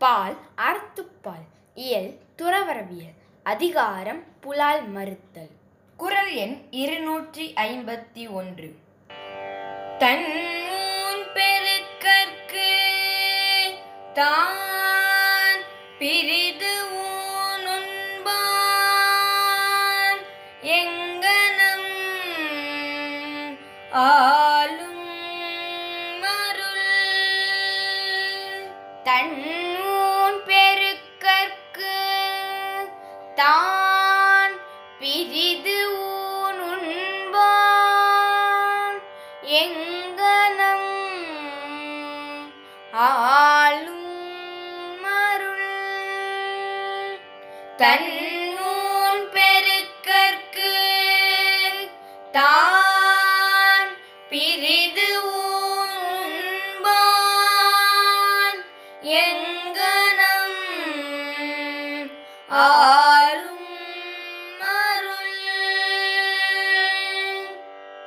பால் அறத்துப்பால் இயல் துறவரவியல் அதிகாரம் புலால் மறுத்தல். குரல் எண் இருநூற்றி ஐம்பத்தி ஒன்று. தன் பெருக்கற்கு தான் பிரிது ஊனுண்பான் எங்கனம் ஆளு தன்னூன் பெருக்கற்கு தான் பிரிது ஊனுண்பான் எங்கனம் ஆளும் மருள் தன்னூன் பெருக்கற்கு தான் பிரிது எங்கனம் ஆ